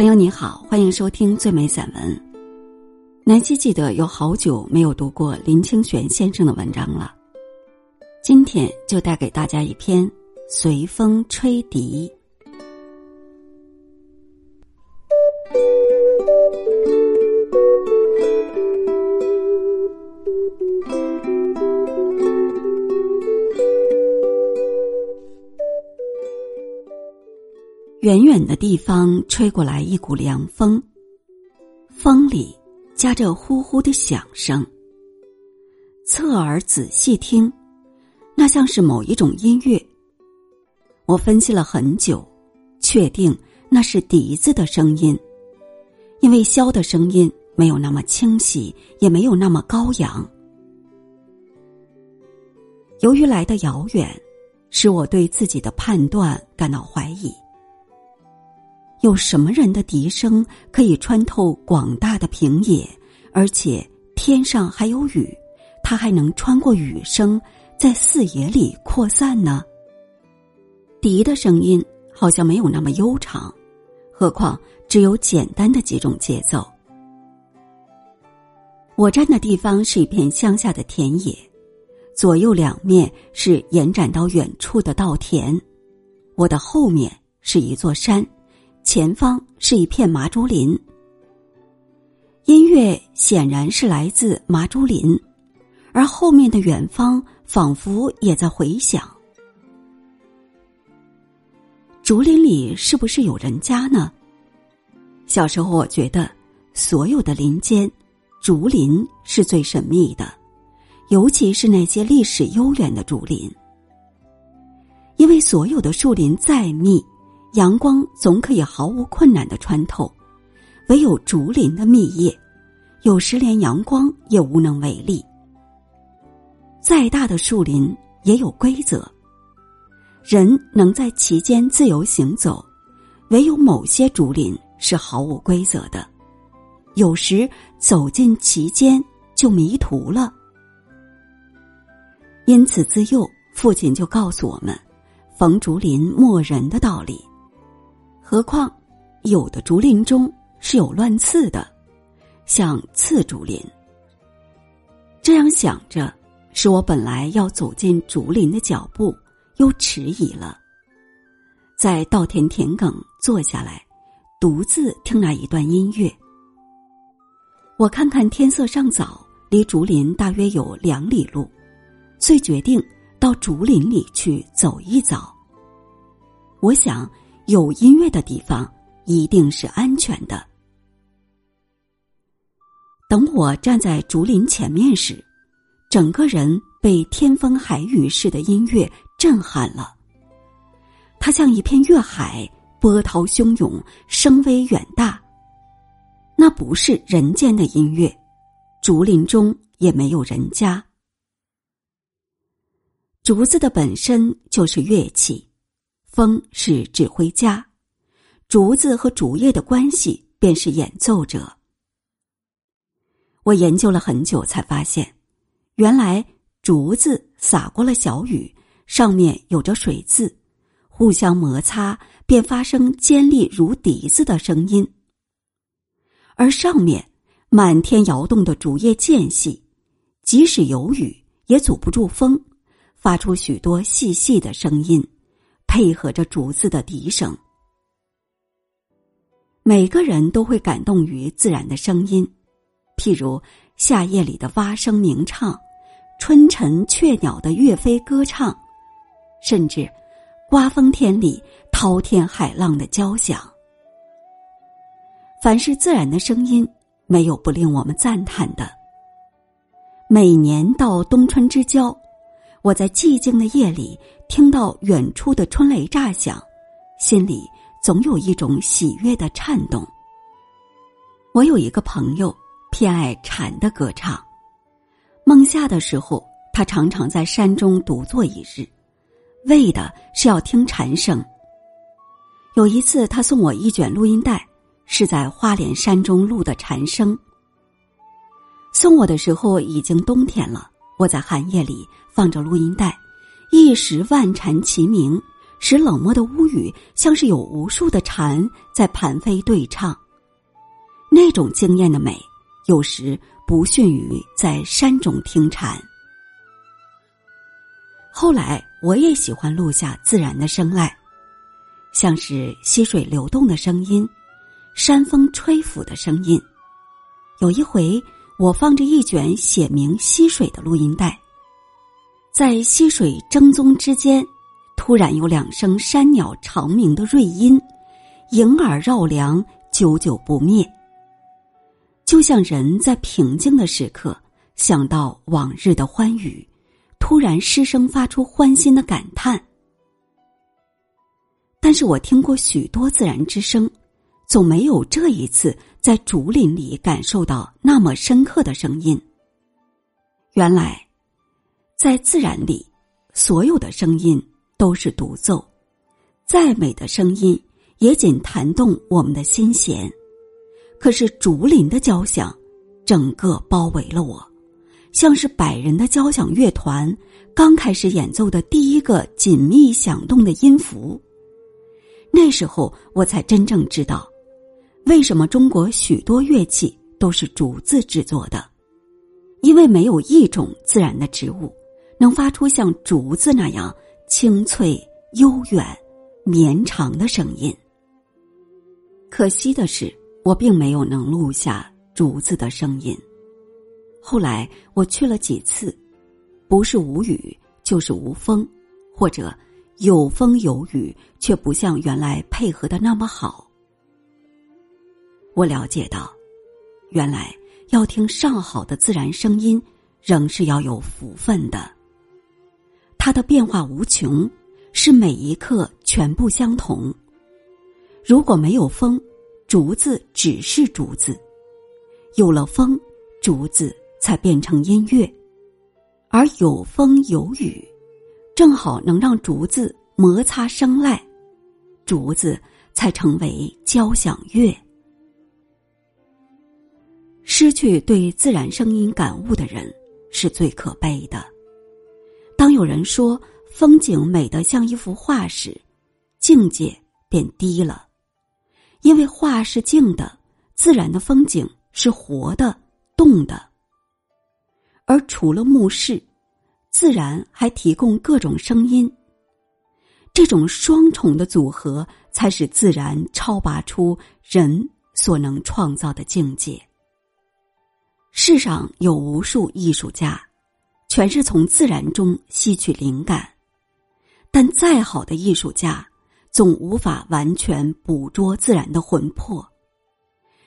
朋友你好，欢迎收听最美散文。南希记得有好久没有读过林清玄先生的文章了，今天就带给大家一篇《随风吹笛》。远远的地方吹过来一股凉风，风里夹着呼呼的响声。侧耳仔细听，那像是某一种音乐。我分析了很久，确定那是笛子的声音，因为箫的声音没有那么清晰，也没有那么高扬。由于来的遥远，使我对自己的判断感到怀疑。有什么人的笛声可以穿透广大的平野，而且天上还有雨，它还能穿过雨声在四野里扩散呢？笛的声音好像没有那么悠长，何况只有简单的几种节奏。我站的地方是一片乡下的田野，左右两面是延展到远处的稻田，我的后面是一座山。前方是一片麻竹林，音乐显然是来自麻竹林，而后面的远方仿佛也在回响。竹林里是不是有人家呢？小时候我觉得，所有的林间，竹林是最神秘的，尤其是那些历史悠远的竹林，因为所有的树林再密。阳光总可以毫无困难的穿透，唯有竹林的密叶，有时连阳光也无能为力。再大的树林也有规则，人能在其间自由行走，唯有某些竹林是毫无规则的，有时走进其间就迷途了。因此，自幼父亲就告诉我们，逢竹林莫人的道理。何况，有的竹林中是有乱刺的，像刺竹林。这样想着，使我本来要走进竹林的脚步又迟疑了。在稻田田埂坐下来，独自听那一段音乐。我看看天色尚早，离竹林大约有两里路，遂决定到竹林里去走一遭。我想。有音乐的地方一定是安全的。等我站在竹林前面时，整个人被天风海雨似的音乐震撼了。它像一片月海，波涛汹涌，声威远大。那不是人间的音乐，竹林中也没有人家。竹子的本身就是乐器。风是指挥家，竹子和竹叶的关系便是演奏者。我研究了很久，才发现，原来竹子洒过了小雨，上面有着水渍，互相摩擦，便发生尖利如笛子的声音。而上面满天摇动的竹叶间隙，即使有雨，也阻不住风，发出许多细细的声音。配合着竹子的笛声，每个人都会感动于自然的声音，譬如夏夜里的蛙声鸣唱，春晨雀鸟的跃飞歌唱，甚至刮风天里滔天海浪的交响。凡是自然的声音，没有不令我们赞叹的。每年到冬春之交。我在寂静的夜里听到远处的春雷炸响，心里总有一种喜悦的颤动。我有一个朋友偏爱蝉的歌唱，梦夏的时候，他常常在山中独坐一日，为的是要听蝉声。有一次，他送我一卷录音带，是在花莲山中录的蝉声。送我的时候已经冬天了，我在寒夜里。放着录音带，一时万蝉齐鸣，使冷漠的屋宇像是有无数的蝉在盘飞对唱。那种惊艳的美，有时不逊于在山中听蝉。后来，我也喜欢录下自然的声籁，像是溪水流动的声音，山风吹拂的声音。有一回，我放着一卷写明溪水的录音带，在溪水争踪之间，突然有两声山鸟长鸣的瑞音，萦耳绕梁，久久不灭。就像人在平静的时刻想到往日的欢愉，突然失声发出欢欣的感叹。但是我听过许多自然之声，总没有这一次在竹林里感受到那么深刻的声音。原来，在自然里，所有的声音都是独奏，再美的声音也仅弹动我们的心弦。可是竹林的交响，整个包围了我，像是百人的交响乐团刚开始演奏的第一个紧密响动的音符。那时候我才真正知道，为什么中国许多乐器都是竹子制作的，因为没有一种自然的植物能发出像竹子那样清脆、悠远、绵长的声音。可惜的是。我并没有能录下竹子的声音。后来我去了几次，不是无雨就是无风，或者有风有雨，却不像原来配合的那么好。我了解到，原来要听上好的自然声音，仍是要有福分的。它的变化无穷，是每一刻全部相同。如果没有风。竹子只是竹子，有了风，竹子才变成音乐；而有风有雨，正好能让竹子摩擦声籁，竹子才成为交响乐。失去对自然声音感悟的人是最可悲的。当有人说风景美得像一幅画时，境界变低了。因为画是静的，自然的风景是活的、动的。而除了目视，自然还提供各种声音。这种双重的组合，才使自然超拔出人所能创造的境界。世上有无数艺术家，全是从自然中吸取灵感，但再好的艺术家。总无法完全捕捉自然的魂魄，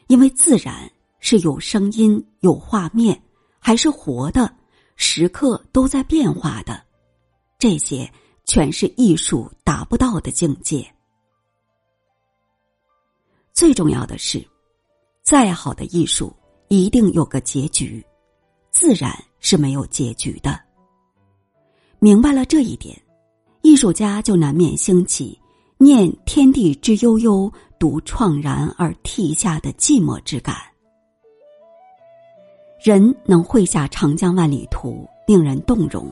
因为自然是有声音、有画面，还是活的，时刻都在变化的。这些全是艺术达不到的境界。最重要的是，再好的艺术一定有个结局，自然是没有结局的。明白了这一点，艺术家就难免兴起。念天地之悠悠，独怆然而涕下的寂寞之感。人能绘下长江万里图，令人动容，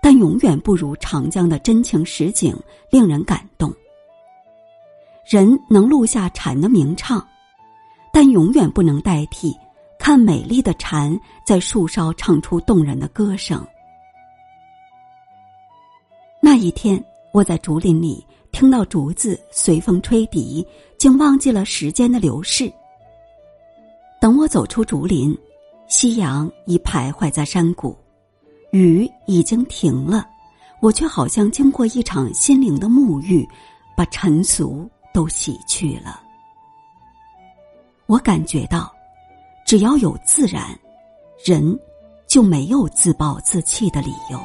但永远不如长江的真情实景令人感动。人能录下蝉的鸣唱，但永远不能代替看美丽的蝉在树梢唱出动人的歌声。那一天，我在竹林里。听到竹子随风吹笛，竟忘记了时间的流逝。等我走出竹林，夕阳已徘徊在山谷，雨已经停了，我却好像经过一场心灵的沐浴，把尘俗都洗去了。我感觉到，只要有自然，人就没有自暴自弃的理由。